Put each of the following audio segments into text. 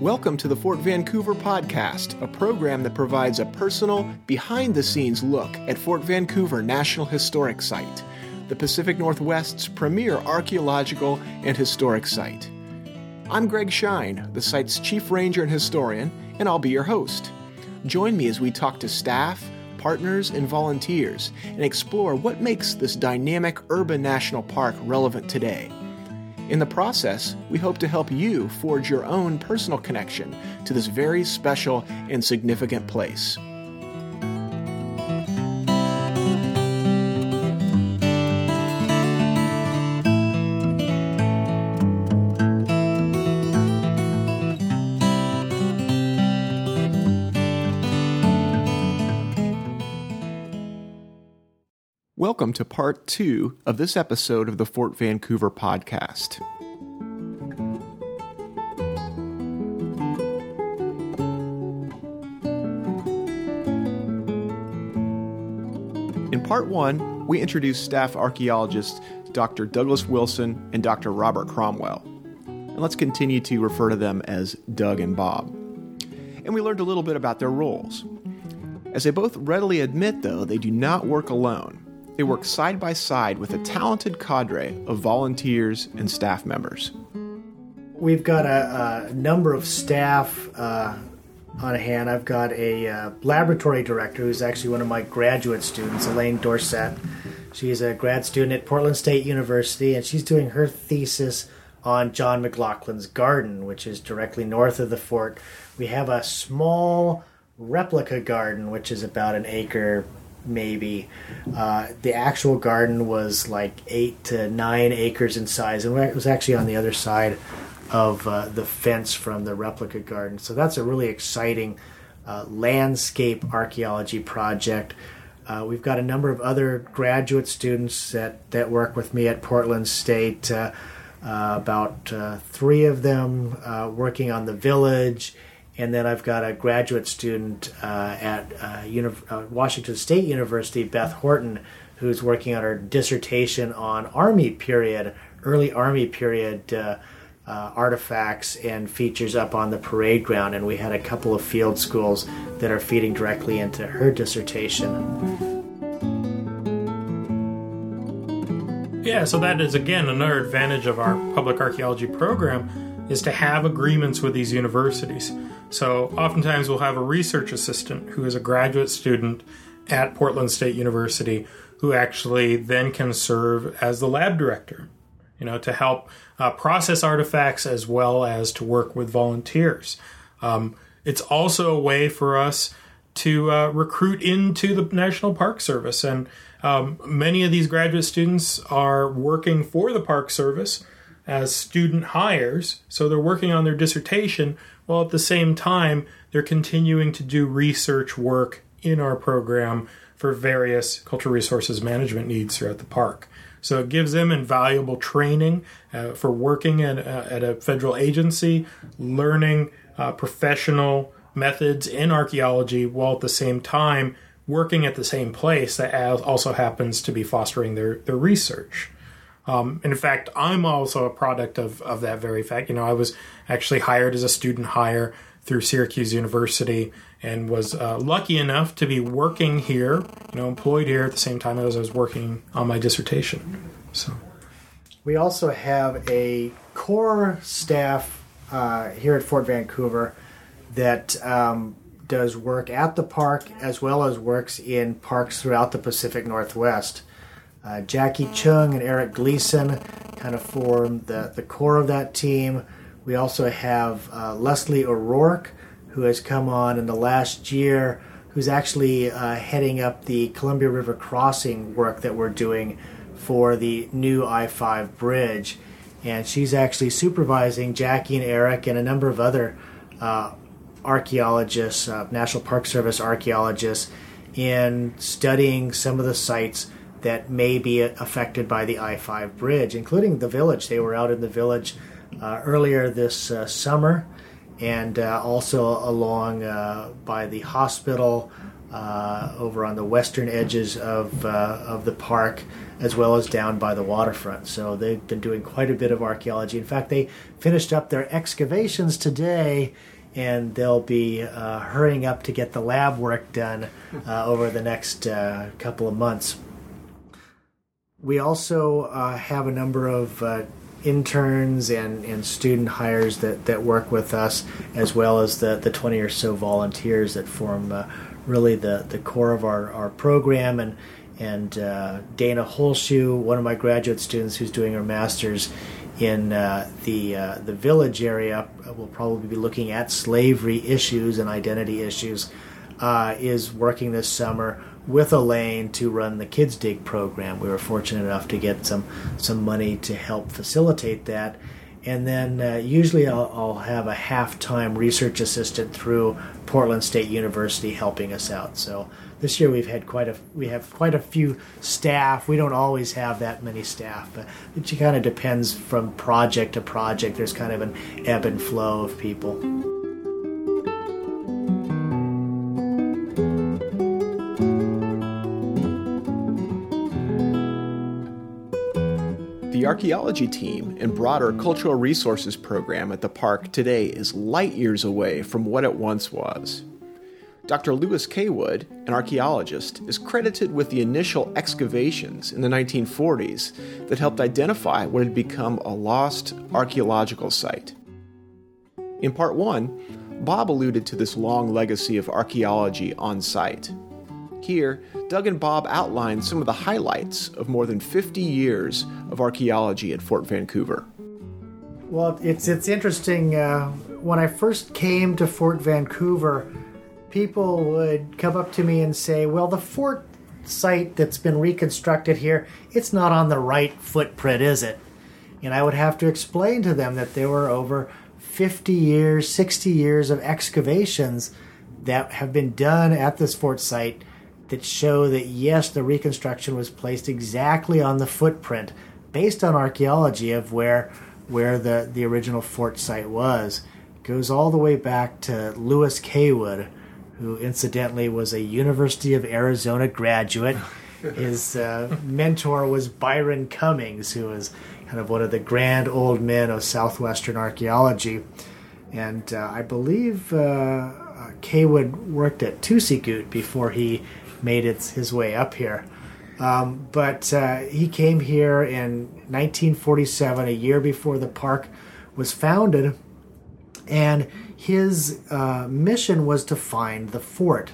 Welcome to the Fort Vancouver Podcast, a program that provides a personal, behind the scenes look at Fort Vancouver National Historic Site, the Pacific Northwest's premier archaeological and historic site. I'm Greg Shine, the site's chief ranger and historian, and I'll be your host. Join me as we talk to staff, partners, and volunteers and explore what makes this dynamic urban national park relevant today in the process, we hope to help you forge your own personal connection to this very special and significant place. Welcome to part two of this episode of the Fort Vancouver podcast. In part one, we introduced staff archaeologists Dr. Douglas Wilson and Dr. Robert Cromwell. And let's continue to refer to them as Doug and Bob. And we learned a little bit about their roles. As they both readily admit, though, they do not work alone they work side by side with a talented cadre of volunteers and staff members. We've got a, a number of staff uh, on hand. I've got a uh, laboratory director who's actually one of my graduate students, Elaine Dorset. She's a grad student at Portland State University, and she's doing her thesis on John McLoughlin's garden, which is directly north of the fort. We have a small replica garden, which is about an acre maybe. Uh, the actual garden was like eight to nine acres in size, and it was actually on the other side of uh, the fence from the replica garden. So that's a really exciting uh, landscape archaeology project. Uh, we've got a number of other graduate students that, that work with me at Portland State. Uh, uh, about three of them working on the village and then I've got a graduate student uh, at uh, uh, Washington State University, Beth Horton, who's working on her dissertation on Army period, early Army period uh, uh, artifacts and features up on the parade ground. And we had a couple of field schools that are feeding directly into her dissertation. Yeah, so that is again another advantage of our public archaeology program is to have agreements with these universities. So oftentimes we'll have a research assistant who is a graduate student at Portland State University who actually then can serve as the lab director, you know, to help uh, process artifacts as well as to work with volunteers. Um, it's also a way for us to uh, recruit into the National Park Service. And um, many of these graduate students are working for the Park Service as student hires. So they're working on their dissertation while at the same time they're continuing to do research work in our program for various cultural resources management needs throughout the park. So it gives them invaluable training uh, for working at, uh, at a federal agency, learning uh, professional methods in archaeology while at the same time working at the same place that also happens to be fostering their, their research. Um, in fact, I'm also a product of, of that very fact. You know, I was actually hired as a student hire through Syracuse University and was uh, lucky enough to be working here, you know, employed here at the same time as I was working on my dissertation. So, we also have a core staff uh, here at Fort Vancouver that um, does work at the park as well as works in parks throughout the Pacific Northwest. Uh, Jackie Chung and Eric Gleason kind of form the, the core of that team. We also have uh, Leslie O'Rourke, who has come on in the last year, who's actually uh, heading up the Columbia River crossing work that we're doing for the new I 5 bridge. And she's actually supervising Jackie and Eric and a number of other uh, archaeologists, uh, National Park Service archaeologists, in studying some of the sites that may be affected by the I 5 bridge, including the village. They were out in the village uh, earlier this uh, summer and uh, also along uh, by the hospital, uh, over on the western edges of uh, of the park, as well as down by the waterfront. So they've been doing quite a bit of archaeology. In fact, they finished up their excavations today. And they'll be uh, hurrying up to get the lab work done uh, over the next uh, couple of months. We also uh, have a number of interns and, and student hires that, that work with us, as well as the, the 20 or so volunteers that form uh, really the, the core of our, our program. And, and uh, Dana Holschuh, one of my graduate students who's doing her master's in uh, the, uh, the village area, will probably be looking at slavery issues and identity issues, uh, is working this summer with Elaine to run the Kids Dig program. We were fortunate enough to get some some money to help facilitate that. And then uh, usually I'll, I'll, have a half-time research assistant through Portland State University helping us out. So this year we've had quite a we have quite a few staff. We don't always have that many staff, but it kind of depends from project to project. There's kind of an ebb and flow of people. Archaeology team and broader cultural resources program at the park today is light years away from what it once was. Dr. Louis Caywood, an archaeologist, is credited with the initial excavations in the 1940s that helped identify what had become a lost archaeological site. In part one, Bob alluded to this long legacy of archaeology on site. Here, Doug and Bob outline some of the highlights of more than 50 years of archaeology at Fort Vancouver. Well, it's it's interesting. Uh, when I first came to Fort Vancouver, people would come up to me and say, "Well, the fort site that's been reconstructed here, it's not on the right footprint, is it?" And I would have to explain to them that there were over 50 years, 60 years of excavations that have been done at this fort site that show that yes, the reconstruction was placed exactly on the footprint based on archaeology of where where the, the original fort site was. It goes all the way back to Louis Caywood, who incidentally was a University of Arizona graduate. His uh, mentor was Byron Cummings, who was kind of one of the grand old men of southwestern archaeology. And uh, I believe uh, Caywood worked at Toosie before he made its his way up here. Um, but uh, he came here in 1947, a year before the park was founded, and his uh, mission was to find the fort.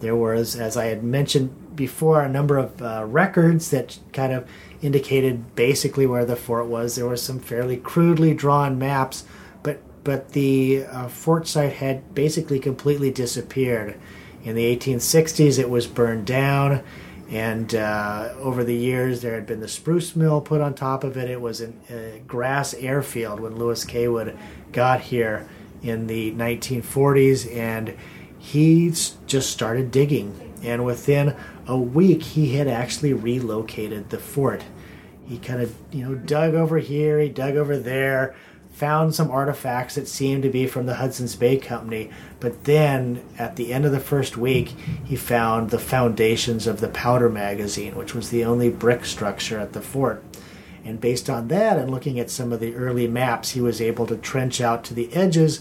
There was, as I had mentioned before, a number of uh, records that kind of indicated basically where the fort was. There were some fairly crudely drawn maps, but but the uh, fort site had basically completely disappeared in the 1860s, it was burned down, and uh, over the years, there had been the spruce mill put on top of it. It was a grass airfield when Louis Caywood got here in the 1940s, and he just started digging. And within a week, he had actually relocated the fort. He kind of, you know, dug over here, he dug over there, found some artifacts that seemed to be from the Hudson's Bay Company, but then at the end of the first week, he found the foundations of the powder magazine, which was the only brick structure at the fort. And based on that, and looking at some of the early maps, he was able to trench out to the edges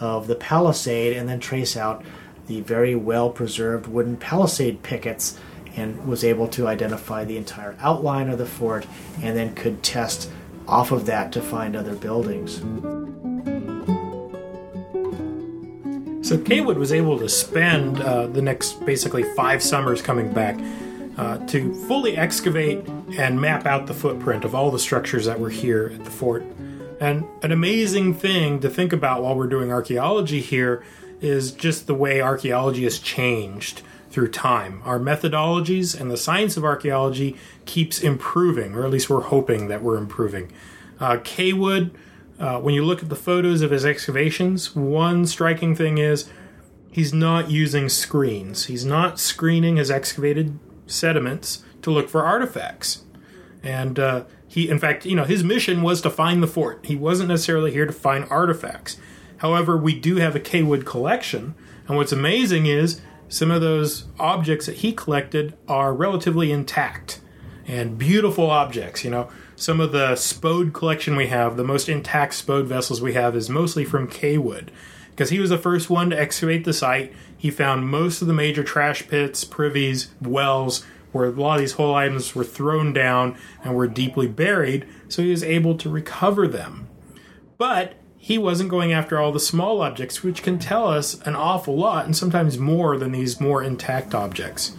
of the palisade and then trace out the very well preserved wooden palisade pickets and was able to identify the entire outline of the fort and then could test off of that to find other buildings. So Caywood was able to spend uh, the next basically five summers coming back uh, to fully excavate and map out the footprint of all the structures that were here at the fort. And an amazing thing to think about while we're doing archaeology here is just the way archaeology has changed through time. Our methodologies and the science of archaeology keeps improving, or at least we're hoping that we're improving. Uh, Caywood, uh, when you look at the photos of his excavations, one striking thing is he's not using screens. He's not screening his excavated sediments to look for artifacts. And uh, he, in fact, you know, his mission was to find the fort. He wasn't necessarily here to find artifacts. However, we do have a Caywood collection, and what's amazing is some of those objects that he collected are relatively intact and beautiful objects. You know, some of the Spode collection we have, the most intact Spode vessels we have, is mostly from Caywood because he was the first one to excavate the site. He found most of the major trash pits, privies, wells, where a lot of these whole items were thrown down and were deeply buried, so he was able to recover them. But he wasn't going after all the small objects, which can tell us an awful lot, and sometimes more than these more intact objects.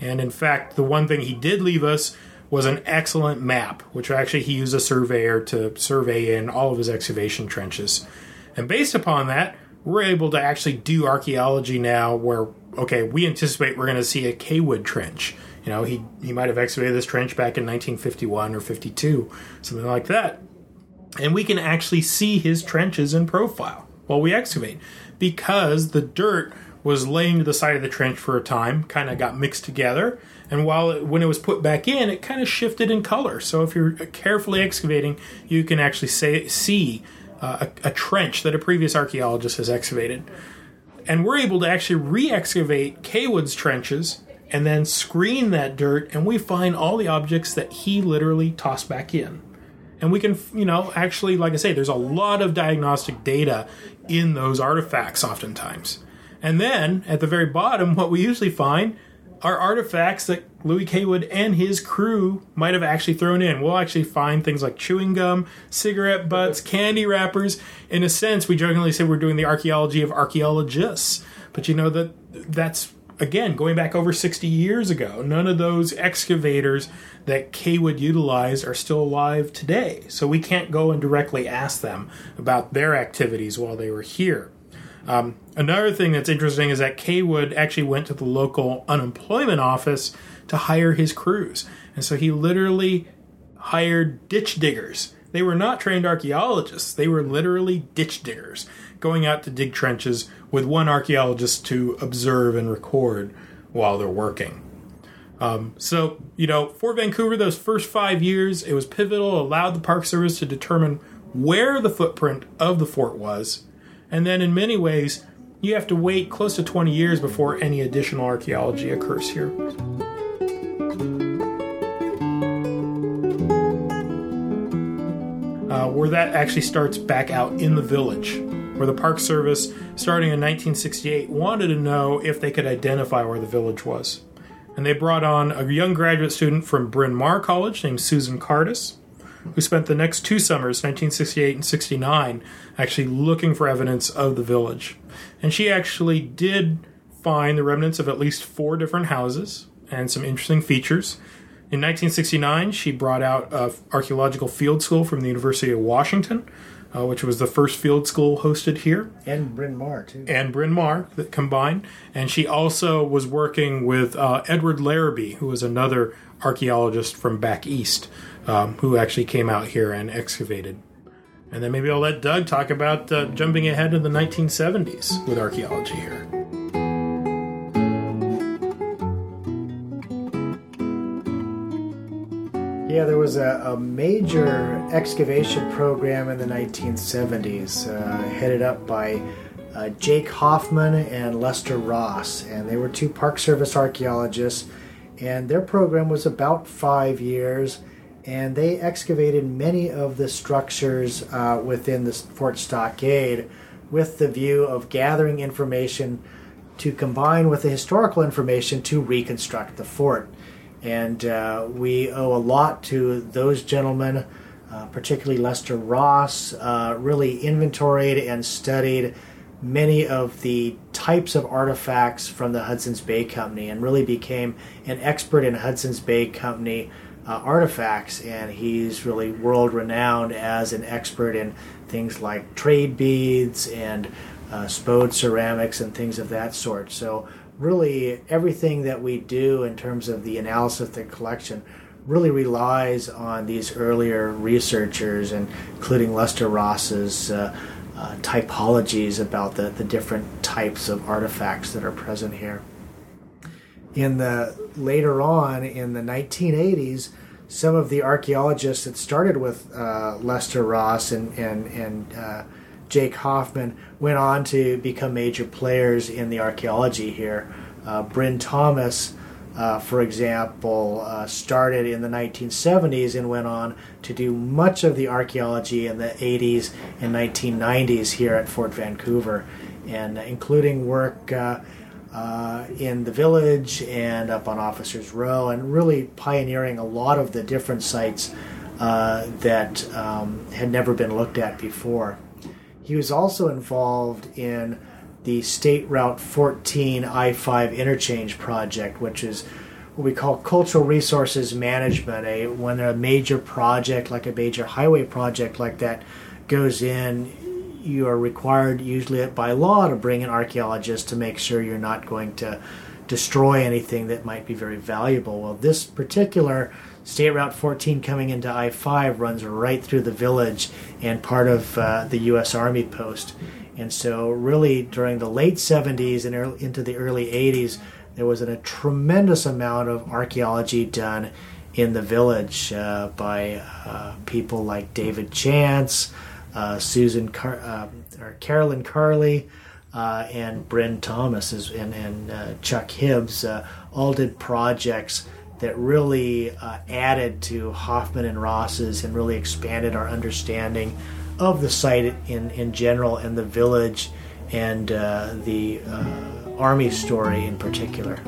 And in fact, the one thing he did leave us was an excellent map, which actually he used a surveyor to survey in all of his excavation trenches. And based upon that, we're able to actually do archaeology now where, okay, we anticipate we're going to see a Caywood trench. You know, he, he might have excavated this trench back in 1951 or 52, something like that. And we can actually see his trenches in profile while we excavate because the dirt was laying to the side of the trench for a time, kind of got mixed together, and while it, when it was put back in, it kind of shifted in color. So if you're carefully excavating, you can actually say, see uh, a, a trench that a previous archaeologist has excavated. And we're able to actually re excavate Caywood's trenches and then screen that dirt, and we find all the objects that he literally tossed back in. And we can, you know, actually, like I say, there's a lot of diagnostic data in those artifacts oftentimes. And then at the very bottom, what we usually find are artifacts that Louis Caywood and his crew might have actually thrown in. We'll actually find things like chewing gum, cigarette butts, candy wrappers. In a sense, we jokingly say we're doing the archaeology of archaeologists. But you know that that's again going back over 60 years ago. None of those excavators that Caywood utilized are still alive today. So we can't go and directly ask them about their activities while they were here. Um, another thing that's interesting is that Caywood actually went to the local unemployment office to hire his crews. And so he literally hired ditch diggers. They were not trained archaeologists, they were literally ditch diggers, going out to dig trenches with one archaeologist to observe and record while they're working. Um, so, you know, Fort Vancouver, those first five years, it was pivotal, allowed the Park Service to determine where the footprint of the fort was and then in many ways, you have to wait close to 20 years before any additional archaeology occurs here. Uh, where that actually starts back out in the village, where the Park Service, starting in 1968, wanted to know if they could identify where the village was. And they brought on a young graduate student from Bryn Mawr College named Susan Kardas who spent the next two summers, 1968 and 69, actually looking for evidence of the village. And she actually did find the remnants of at least four different houses and some interesting features. In 1969, she brought out an archaeological field school from the University of Washington, uh, which was the first field school hosted here. And Bryn Mawr, too. And Bryn Mawr that combined. And she also was working with uh, Edward Larrabee, who was another archaeologist from back east um, who actually came out here and excavated. And then maybe I'll let Doug talk about uh, jumping ahead to the 1970s with archaeology here. Yeah, there was a, a major excavation program in the 1970s, uh, headed up by uh, Jake Hoffman and Lester Ross, and they were two Park Service archaeologists. And their program was about five years and they excavated many of the structures uh, within the fort stockade with the view of gathering information to combine with the historical information to reconstruct the fort. And uh, we owe a lot to those gentlemen, uh, particularly Lester Ross, uh, really inventoried and studied many of the types of artifacts from the Hudson's Bay Company and really became an expert in Hudson's Bay Company uh, artifacts, and he's really world renowned as an expert in things like trade beads and uh, spode ceramics and things of that sort. So, really, everything that we do in terms of the analysis of the collection really relies on these earlier researchers, including Lester Ross's. Uh, uh, typologies about the, the different types of artifacts that are present here in the later on in the 1980s, some of the archaeologists that started with uh, Lester Ross and and and uh, Jake Hoffman went on to become major players in the archaeology here. Uh, Bryn Thomas, uh, for example, uh, started in the 1970s and went on to do much of the archaeology in the 80s and 1990s here at Fort Vancouver, and including work uh, in the village and up on Officers Row, and really pioneering a lot of the different sites uh, that um, had never been looked at before. He was also involved in the State Route 14 I 5 interchange project, which is what we call cultural resources management. A when a major project like a major highway project like that goes in, you are required usually by law to bring an archaeologist to make sure you're not going to destroy anything that might be very valuable. Well, this particular State Route 14 coming into I 5 runs right through the village and part of uh, the U.S. Army post. And so, really, during the late 70s and early, into the early 80s, there was a tremendous amount of archaeology done in the village uh, by uh, people like David Chance, Susan Car- uh, or Carolyn Carley, uh, and Bryn Thomas and, and uh, Chuck Hibbs all did projects that really added to Hoffman and Ross's and really expanded our understanding of the site in, in general and the village and the Army story in particular.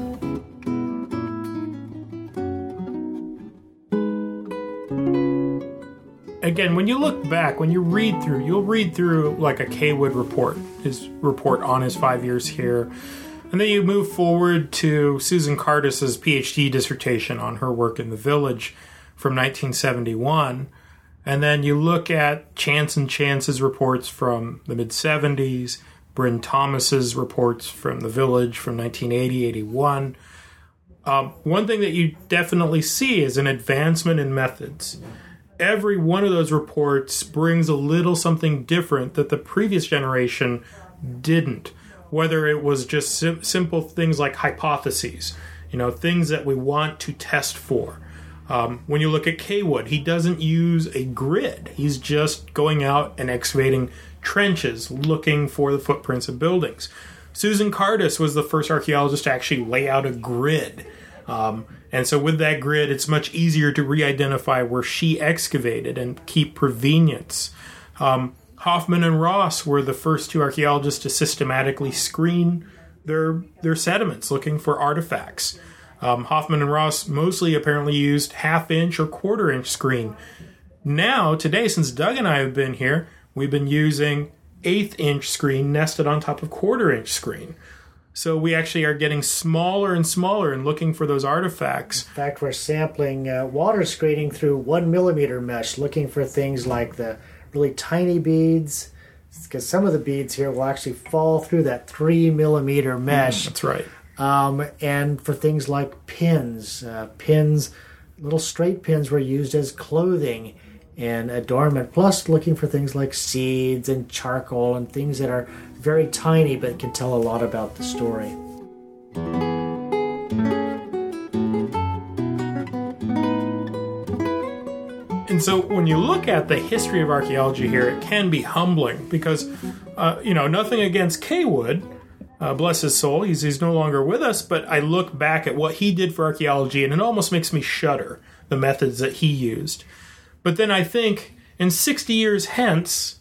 Again, when you look back, when you read through, you'll read through like a Caywood report, his report on his five years here. And then you move forward to Susan Kardas's PhD dissertation on her work in the village from 1971. And then you look at Chance and Chance's reports from the mid 70s, Bryn Thomas's reports from the village from 1980 81. Um, one thing that you definitely see is an advancement in methods. Every one of those reports brings a little something different that the previous generation didn't. Whether it was just sim- simple things like hypotheses, you know, things that we want to test for. Um, when you look at Caywood, he doesn't use a grid. He's just going out and excavating trenches looking for the footprints of buildings. Susan Kardas was the first archaeologist to actually lay out a grid. Um, and so, with that grid, it's much easier to re identify where she excavated and keep provenience. Um, Hoffman and Ross were the first two archaeologists to systematically screen their, their sediments looking for artifacts. Um, Hoffman and Ross mostly apparently used half inch or quarter inch screen. Now, today, since Doug and I have been here, we've been using eighth inch screen nested on top of quarter inch screen. So we actually are getting smaller and smaller and looking for those artifacts. In fact, we're sampling uh, water screening through one millimeter mesh, looking for things like the really tiny beads, because some of the beads here will actually fall through that three millimeter mesh. Mm, that's right. Um, and for things like pins, uh, pins, little straight pins were used as clothing and adornment, plus looking for things like seeds and charcoal and things that are very tiny but can tell a lot about the story. And so when you look at the history of archaeology here, it can be humbling because, uh, you know, nothing against Caywood. Uh, bless his soul, he's, he's no longer with us, but I look back at what he did for archaeology and it almost makes me shudder the methods that he used. But then I think in 60 years hence,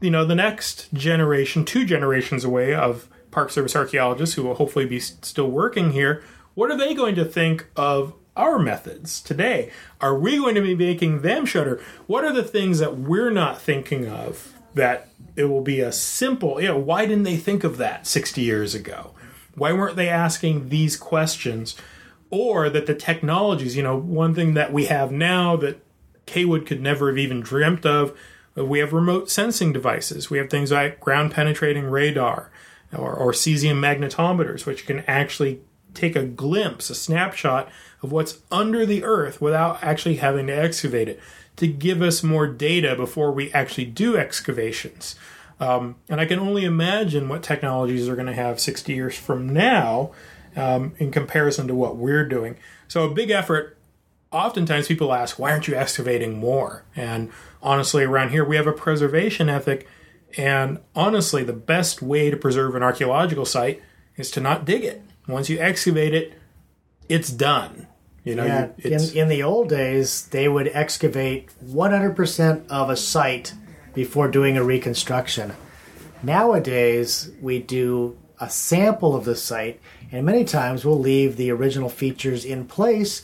you know, the next generation, two generations away of Park Service archaeologists who will hopefully be still working here, what are they going to think of our methods today? Are we going to be making them shudder? What are the things that we're not thinking of that it will be a simple, you know, why didn't they think of that 60 years ago? Why weren't they asking these questions? Or that the technologies, you know, one thing that we have now that Caywood could never have even dreamt of. We have remote sensing devices. We have things like ground penetrating radar or, or cesium magnetometers, which can actually take a glimpse, a snapshot of what's under the earth without actually having to excavate it to give us more data before we actually do excavations. Um, and I can only imagine what technologies are going to have 60 years from now um, in comparison to what we're doing. So, a big effort oftentimes people ask, why aren't you excavating more? And honestly, around here, we have a preservation ethic. And honestly, the best way to preserve an archaeological site is to not dig it. Once you excavate it, it's done. You know, Yeah, you, it's, in, in the old days, they would excavate 100% of a site before doing a reconstruction. Nowadays, we do a sample of the site, and many times we'll leave the original features in place.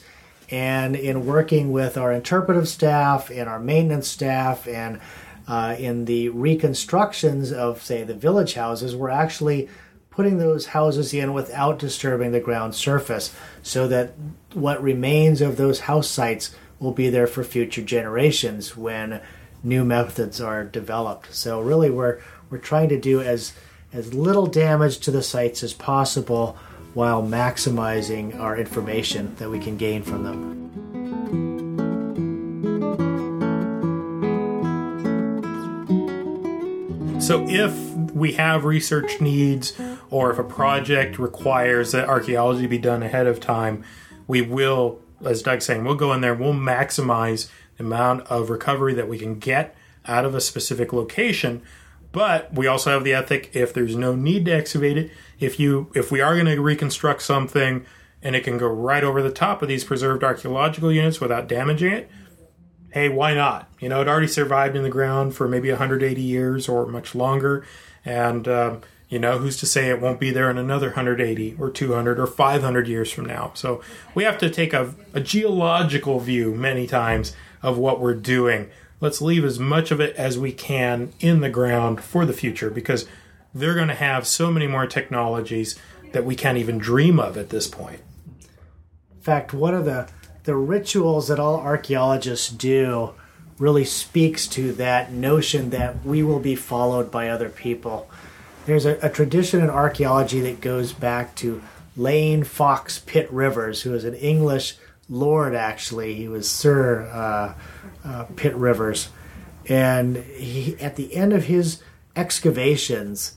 And in working with our interpretive staff and our maintenance staff, and uh, in the reconstructions of, say, the village houses, we're actually putting those houses in without disturbing the ground surface so that what remains of those house sites will be there for future generations when new methods are developed. So really we're we're trying to do as as little damage to the sites as possible while maximizing our information that we can gain from them. So if we have research needs or if a project requires that archaeology be done ahead of time, we will, as Doug's saying, we'll go in there, we'll maximize the amount of recovery that we can get out of a specific location. But we also have the ethic if there's no need to excavate it, if you if we are going to reconstruct something and it can go right over the top of these preserved archaeological units without damaging it, hey, why not? You know, it already survived in the ground for maybe 180 years or much longer. And, um, you know, who's to say it won't be there in another 180 or 200 or 500 years from now? So we have to take a, a geological view many times of what we're doing. Let's leave as much of it as we can in the ground for the future because they're going to have so many more technologies that we can't even dream of at this point. In fact, one of the the rituals that all archaeologists do really speaks to that notion that we will be followed by other people. There's a, a tradition in archaeology that goes back to Lane Fox Pitt Rivers, who is an English lord, actually. He was Sir uh, uh, Pitt Rivers. And he, at the end of his excavations,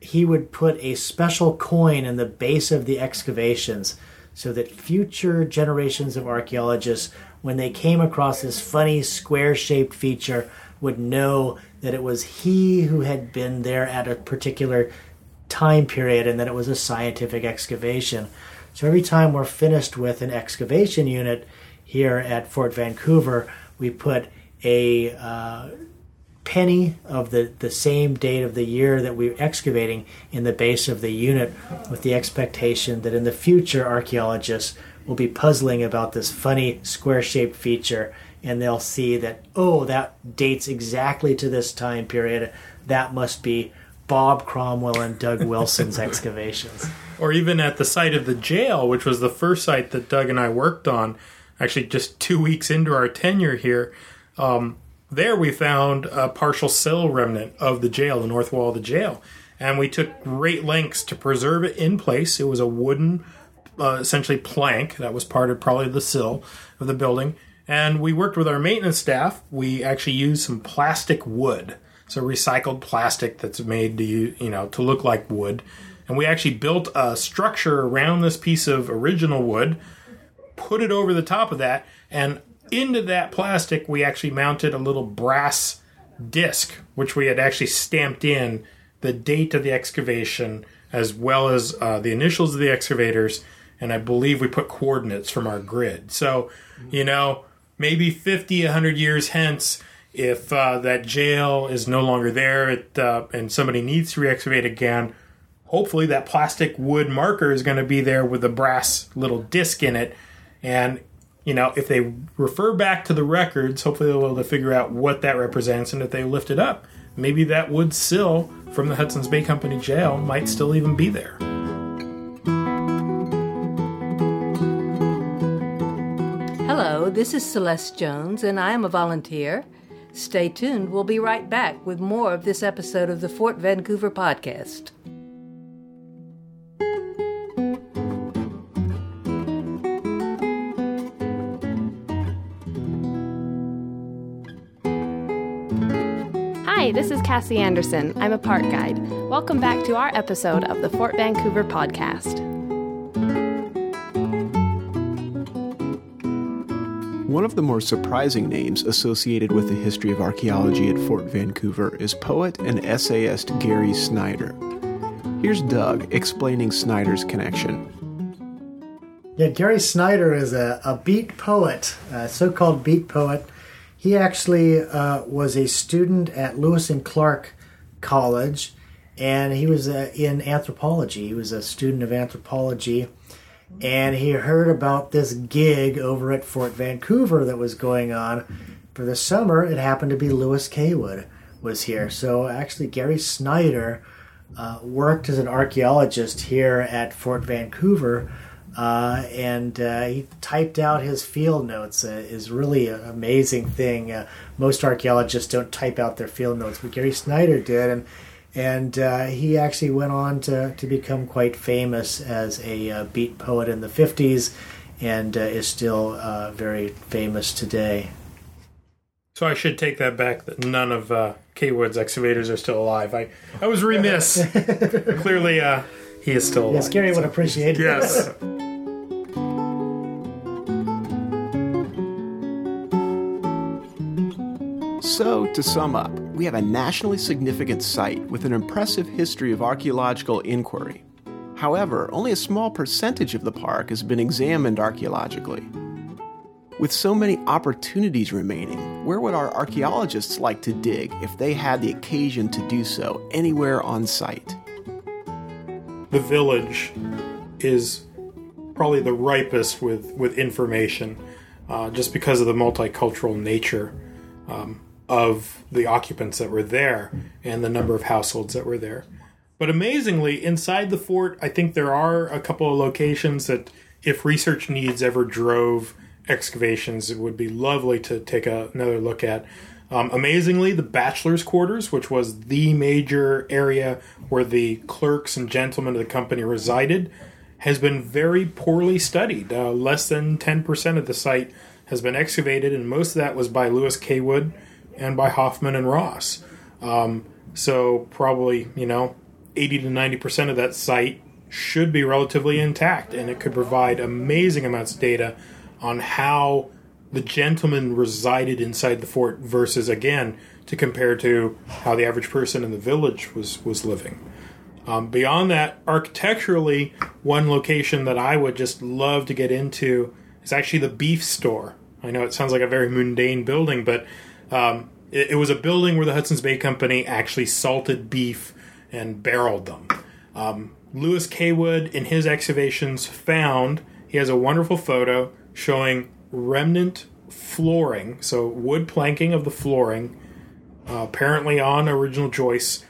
he would put a special coin in the base of the excavations so that future generations of archaeologists, when they came across this funny square shaped feature, would know that it was he who had been there at a particular time period and that it was a scientific excavation. So every time we're finished with an excavation unit here at Fort Vancouver, we put a uh, penny of the, the same date of the year that we're excavating in the base of the unit with the expectation that in the future archaeologists will be puzzling about this funny square shaped feature and they'll see that, oh, that dates exactly to this time period. That must be Bob Cromwell and Doug Wilson's excavations. Or even at the site of the jail, which was the first site that Doug and I worked on, actually just two weeks into our tenure here. Um, there we found a partial cell remnant of the jail, the north wall of the jail. And we took great lengths to preserve it in place. It was a wooden, uh, essentially plank that was part of probably the sill of the building. And we worked with our maintenance staff. We actually used some plastic wood, so recycled plastic that's made to you know to look like wood. And we actually built a structure around this piece of original wood, put it over the top of that, and into that plastic, we actually mounted a little brass disc, which we had actually stamped in the date of the excavation as well as uh, the initials of the excavators. And I believe we put coordinates from our grid. So, you know, maybe 50, 100 years hence, if uh, that jail is no longer there it, uh, and somebody needs to re excavate again, hopefully that plastic wood marker is going to be there with a brass little disc in it. And you know, if they refer back to the records, hopefully they'll be able to figure out what that represents, and if they lift it up, maybe that wood sill from the Hudson's Bay Company jail might still even be there. Hello, this is Celeste Jones, and I am a volunteer. Stay tuned, we'll be right back with more of this episode of the Fort Vancouver podcast. Hi, this is Cassie Anderson. I'm a park guide. Welcome back to our episode of the Fort Vancouver podcast. One of the more surprising names associated with the history of archaeology at Fort Vancouver is poet and essayist Gary Snyder. Here's Doug explaining Snyder's connection. Yeah, Gary Snyder is a, a beat poet, a so called beat poet. He actually uh, was a student at Lewis and Clark College, and he was uh, in anthropology. He was a student of anthropology, and he heard about this gig over at Fort Vancouver that was going on for the summer. It happened to be Louis Caywood was here. So actually, Gary Snyder uh, worked as an archaeologist here at Fort Vancouver uh, and uh, he typed out his field notes. Uh, is really an amazing thing. Uh, most archaeologists don't type out their field notes, but Gary Snyder did, and and uh, he actually went on to, to become quite famous as a uh, beat poet in the 50s and is still very famous today. So I should take that back. That none of uh, Caywood's excavators are still alive. I I was remiss. Clearly, he is still alive. Yes, Gary would appreciate it. Yes. So, to sum up, we have a nationally significant site with an impressive history of archaeological inquiry. However, only a small percentage of the park has been examined archaeologically. With so many opportunities remaining, where would our archaeologists like to dig if they had the occasion to do so anywhere on site? The village is probably the ripest with, with information uh, just because of the multicultural nature um, of the occupants that were there and the number of households that were there. But amazingly, inside the fort, I think there are a couple of locations that, if research needs ever drove excavations, it would be lovely to take a, another look at. Um, amazingly, the bachelor's quarters, which was the major area where the clerks and gentlemen of the company resided, has been very poorly studied. Uh, less than 10% of the site has been excavated, and most of that was by Louis Caywood and by Hoffman and Ross. Um, so probably you know 80 to 90 percent of that site should be relatively intact, and it could provide amazing amounts of data on how the gentleman resided inside the fort versus again to compare to how the average person in the village was was living. Um, beyond that, architecturally, one location that I would just love to get into is actually the beef store. I know it sounds like a very mundane building, but um, it, it, was a building where the Hudson's Bay Company actually salted beef and barreled them. Um, Louis Caywood, in his excavations, found he has a wonderful photo showing remnant flooring, so wood planking of the flooring, uh, apparently on original joists,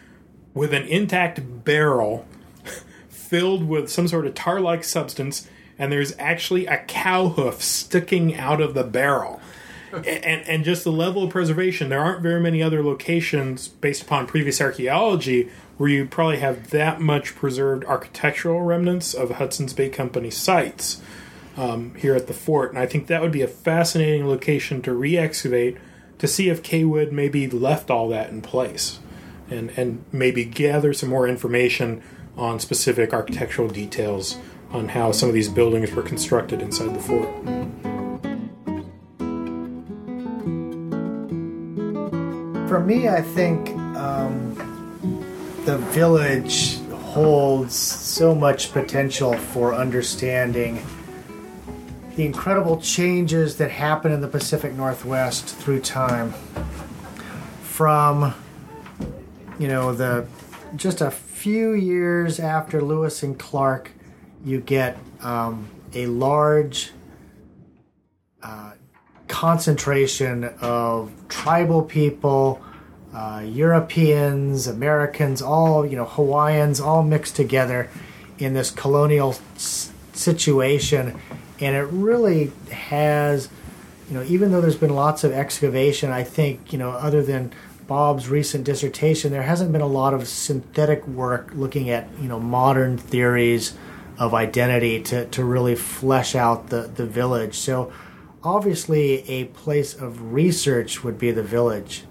with an intact barrel filled with some sort of tar like substance, and there's actually a cow hoof sticking out of the barrel. and, and just the level of preservation, there aren't very many other locations based upon previous archaeology where you probably have that much preserved architectural remnants of Hudson's Bay Company sites um, here at the fort. And I think that would be a fascinating location to re excavate to see if Caywood maybe left all that in place and, and maybe gather some more information on specific architectural details on how some of these buildings were constructed inside the fort. For me, I think um, the village holds so much potential for understanding the incredible changes that happen in the Pacific Northwest through time. From you know the just a few years after Lewis and Clark, you get um, a large uh, concentration of tribal people, uh, Europeans, Americans, all you know, Hawaiians, all mixed together in this colonial s- situation, and it really has, you know, even though there's been lots of excavation, I think you know, other than Bob's recent dissertation, there hasn't been a lot of synthetic work looking at you know modern theories of identity to, to really flesh out the, the village. So obviously a place of research would be the village.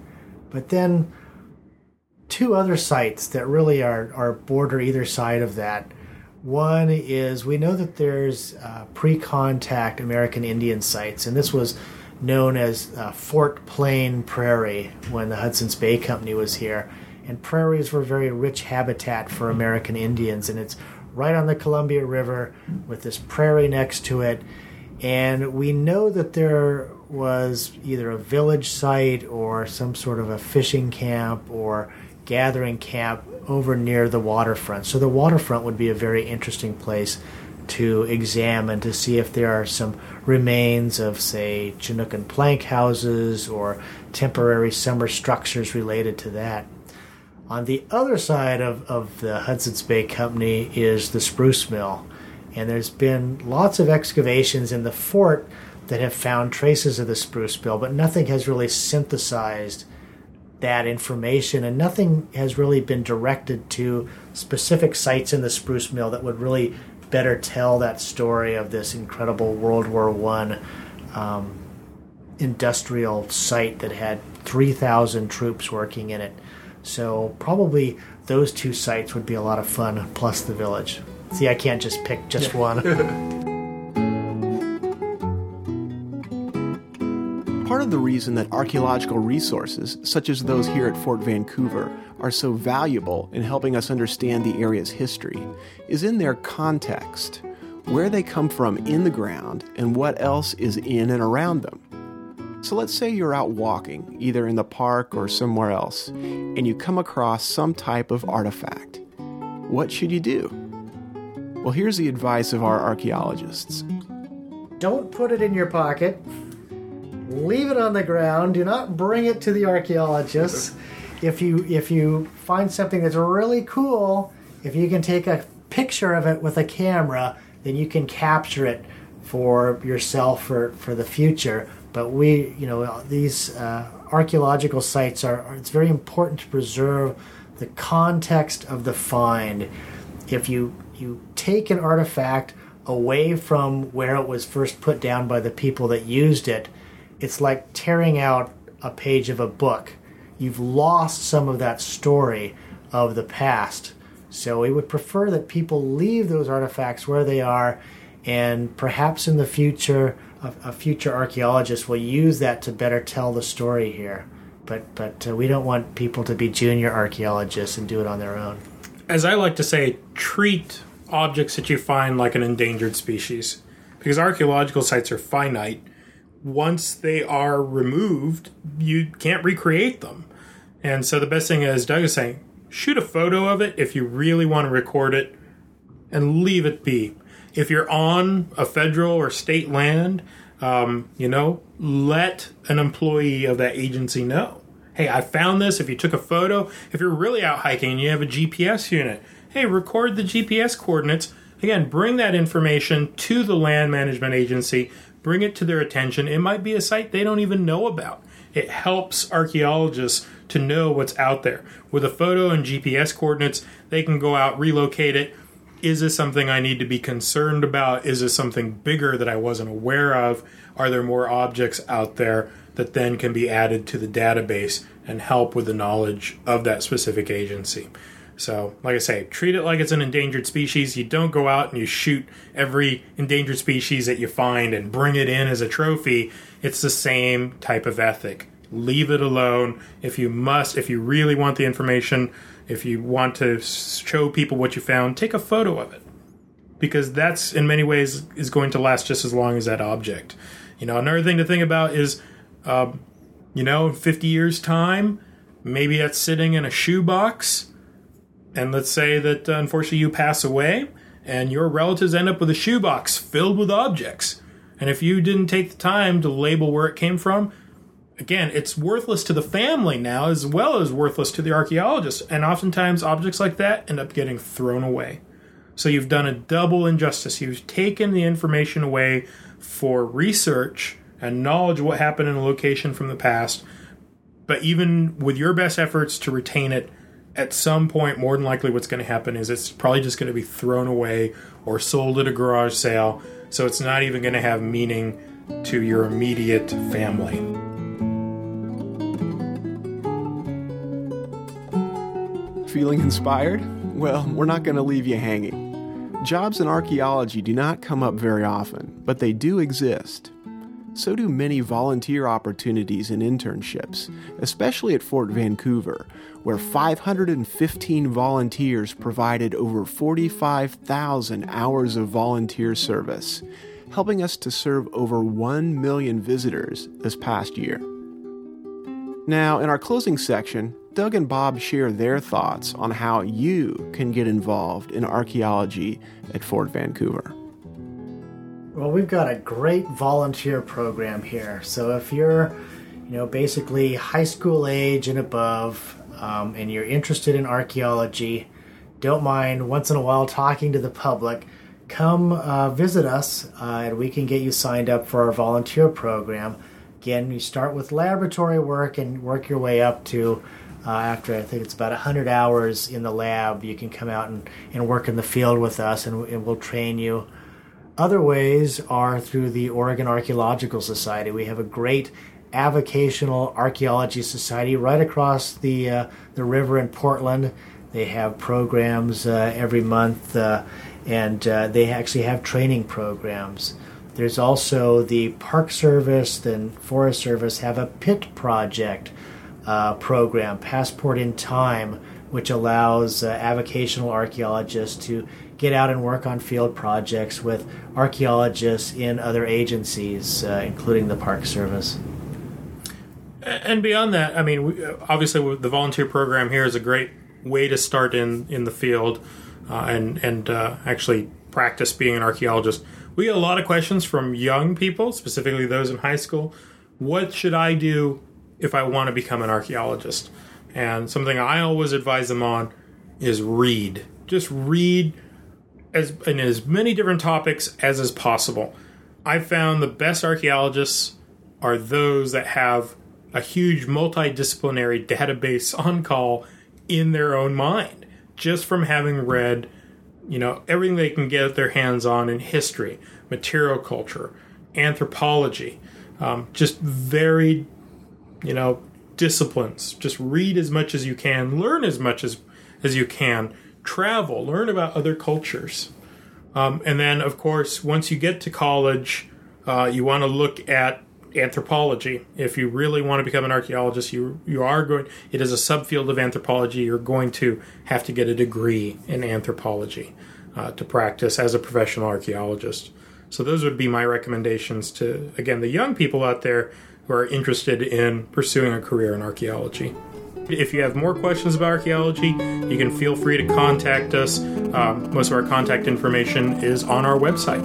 But then two other sites that really are, are border either side of that. One is we know that there's uh, pre-contact American Indian sites, and this was known as uh, Fort Plain Prairie when the Hudson's Bay Company was here. And prairies were very rich habitat for American Indians, and it's right on the Columbia River with this prairie next to it. And we know that there was either a village site or some sort of a fishing camp or gathering camp over near the waterfront. So the waterfront would be a very interesting place to examine to see if there are some remains of, say, Chinookan plank houses or temporary summer structures related to that. On the other side of, of the Hudson's Bay Company is the spruce mill. And there's been lots of excavations in the fort that have found traces of the spruce mill, but nothing has really synthesized that information, and nothing has really been directed to specific sites in the spruce mill that would really better tell that story of this incredible World War One um, industrial site that had 3,000 troops working in it. So probably those two sites would be a lot of fun, plus the village. See, I can't just pick just one. Part of the reason that archaeological resources, such as those here at Fort Vancouver, are so valuable in helping us understand the area's history is in their context, where they come from in the ground, and what else is in and around them. So let's say you're out walking, either in the park or somewhere else, and you come across some type of artifact. What should you do? Well, here's the advice of our archaeologists Don't put it in your pocket. Leave it on the ground. Do not bring it to the archaeologists. If you if you find something that's really cool, if you can take a picture of it with a camera, then you can capture it for yourself for, for the future but we, you know, these uh, archaeological sites are, are, it's very important to preserve the context of the find. If you, you take an artifact away from where it was first put down by the people that used it, it's like tearing out a page of a book. You've lost some of that story of the past. So we would prefer that people leave those artifacts where they are and perhaps in the future a, a, future archaeologist will use that to better tell the story here. But but uh, we don't want people to be junior archaeologists and do it on their own. As I like to say, treat objects that you find like an endangered species, because archaeological sites are finite. Once they are removed, you can't recreate them. And so the best thing, is, Doug is saying, shoot a photo of it if you really want to record it, and leave it be if you're on a federal or state land, um, you know, let an employee of that agency know. Hey, I found this. If you took a photo, if you're really out hiking and you have a GPS unit, hey, record the GPS coordinates. Again, bring that information to the land management agency, bring it to their attention. It might be a site they don't even know about. It helps archaeologists to know what's out there. With a photo and GPS coordinates, they can go out, relocate it, is this something I need to be concerned about? Is this something bigger that I wasn't aware of? Are there more objects out there that then can be added to the database and help with the knowledge of that specific agency? So, like I say, treat it like it's an endangered species. You don't go out and you shoot every endangered species that you find and bring it in as a trophy. It's the same type of ethic. Leave it alone. If you must, if you really want the information, if you want to show people what you found, take a photo of it. Because that's in many ways is going to last just as long as that object. You know, another thing to think about is, um, you know, in 50 years' time, maybe that's sitting in a shoebox. And let's say that uh, unfortunately you pass away and your relatives end up with a shoebox filled with objects. And if you didn't take the time to label where it came from, again, it's worthless to the family now as well as worthless to the archaeologist. And oftentimes, objects like that end up getting thrown away. So you've done a double injustice. You've taken the information away for research and knowledge of what happened in a location from the past. But even with your best efforts to retain it, at some point, more than likely, what's going to happen is it's probably just going to be thrown away or sold at a garage sale. So it's not even going to have meaning to your immediate family. Feeling inspired? Well, we're not going to leave you hanging. Jobs in archaeology do not come up very often, but they do exist. So do many volunteer opportunities and internships, especially at Fort Vancouver, where 515 volunteers provided over 45,000 hours of volunteer service, helping us to serve over 1 million visitors this past year. Now, in our closing section, Doug and Bob share their thoughts on how you can get involved in archaeology at Fort Vancouver. Well, we've got a great volunteer program here. So if you're, you know, basically high school age and above, um, and you're interested in archaeology, don't mind once in a while talking to the public. Come uh, visit us, uh, and we can get you signed up for our volunteer program. Again, you start with laboratory work and work your way up to uh, after I think it's about 100 hours in the lab, you can come out and, and work in the field with us, and, and we'll train you. Other ways are through the Oregon Archaeological Society. We have a great avocational archaeology society right across the uh, the river in Portland. They have programs uh, every month, uh, and uh, they actually have training programs. There's also the Park Service and Forest Service have a pit project uh, program, Passport in Time, which allows uh, avocational archaeologists to get out and work on field projects with archaeologists in other agencies, uh, including the Park Service. And beyond that, I mean, we, obviously, the volunteer program here is a great way to start in, in the field uh, and and uh, actually practice being an archaeologist. We get a lot of questions from young people, specifically those in high school. What should I do if I want to become an archaeologist? And something I always advise them on is read. Just read as in as many different topics as is possible. I've found the best archaeologists are those that have a huge multidisciplinary database on call in their own mind, just from having read, you know, everything they can get their hands on in history, material culture, anthropology, um, just varied, you know, disciplines. Just read as much as you can, learn as much as as you can, travel, learn about other cultures. Um, and then, of course, once you get to college, uh, you want to look at anthropology. If you really want to become an archaeologist, you you are going. It is a subfield of anthropology. You're going to have to get a degree in anthropology uh, to practice as a professional archaeologist. So those would be my recommendations to again the young people out there who are interested in pursuing a career in archaeology. If you have more questions about archaeology, you can feel free to contact us. Um, most of our contact information is on our website.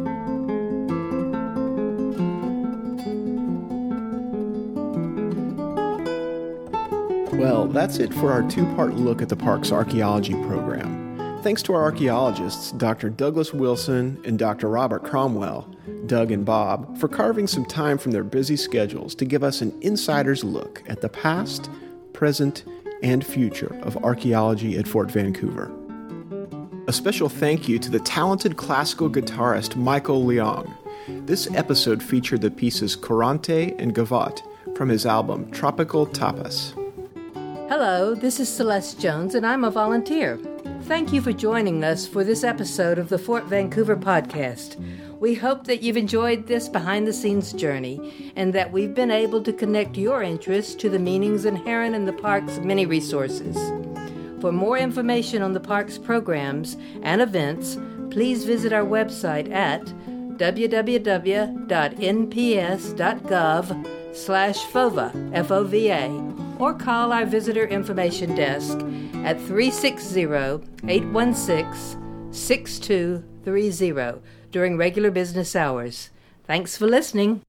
Well, that's it for our two part look at the park's archaeology program. Thanks to our archaeologists, Dr. Douglas Wilson and Dr. Robert Cromwell, Doug and Bob, for carving some time from their busy schedules to give us an insider's look at the past present, and future of archaeology at Fort Vancouver. A special thank you to the talented classical guitarist Michael Leong. This episode featured the pieces Courante and Gavotte from his album Tropical Tapas. Hello, this is Celeste Jones, and I'm a volunteer. Thank you for joining us for this episode of the Fort Vancouver podcast. We hope that you've enjoyed this behind the scenes journey and that we've been able to connect your interests to the meanings inherent in the park's many resources. For more information on the park's programs and events, please visit our website at www.nps.gov slash FOVA, F-O-V-A, or call our visitor information desk at 360-816-6230 during regular business hours. Thanks for listening.